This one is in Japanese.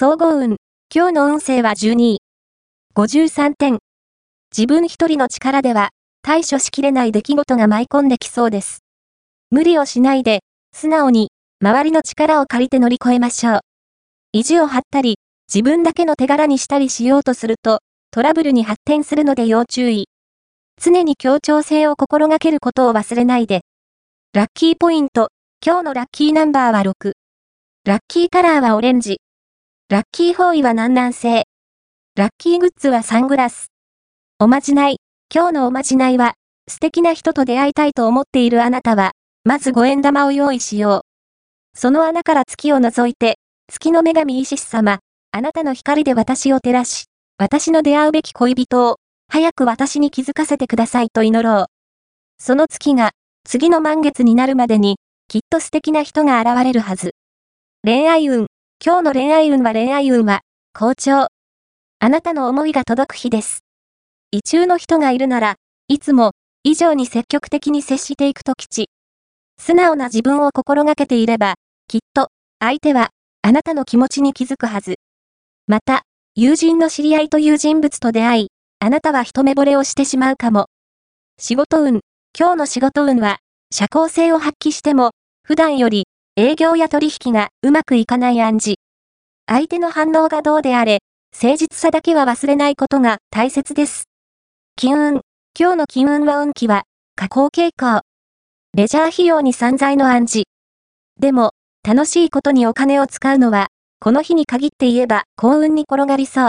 総合運。今日の運勢は12位。53点。自分一人の力では対処しきれない出来事が舞い込んできそうです。無理をしないで、素直に、周りの力を借りて乗り越えましょう。意地を張ったり、自分だけの手柄にしたりしようとすると、トラブルに発展するので要注意。常に協調性を心がけることを忘れないで。ラッキーポイント。今日のラッキーナンバーは6。ラッキーカラーはオレンジ。ラッキー方位は南南西。ラッキーグッズはサングラス。おまじない。今日のおまじないは、素敵な人と出会いたいと思っているあなたは、まず五円玉を用意しよう。その穴から月を覗いて、月の女神イシス様、あなたの光で私を照らし、私の出会うべき恋人を、早く私に気づかせてくださいと祈ろう。その月が、次の満月になるまでに、きっと素敵な人が現れるはず。恋愛運。今日の恋愛運は恋愛運は、好調。あなたの思いが届く日です。異中の人がいるなら、いつも、以上に積極的に接していくと吉。素直な自分を心がけていれば、きっと、相手は、あなたの気持ちに気づくはず。また、友人の知り合いという人物と出会い、あなたは一目惚れをしてしまうかも。仕事運。今日の仕事運は、社交性を発揮しても、普段より、営業や取引がうまくいかない暗示。相手の反応がどうであれ、誠実さだけは忘れないことが大切です。金運。今日の金運は運気は、下降傾向。レジャー費用に散財の暗示。でも、楽しいことにお金を使うのは、この日に限って言えば幸運に転がりそう。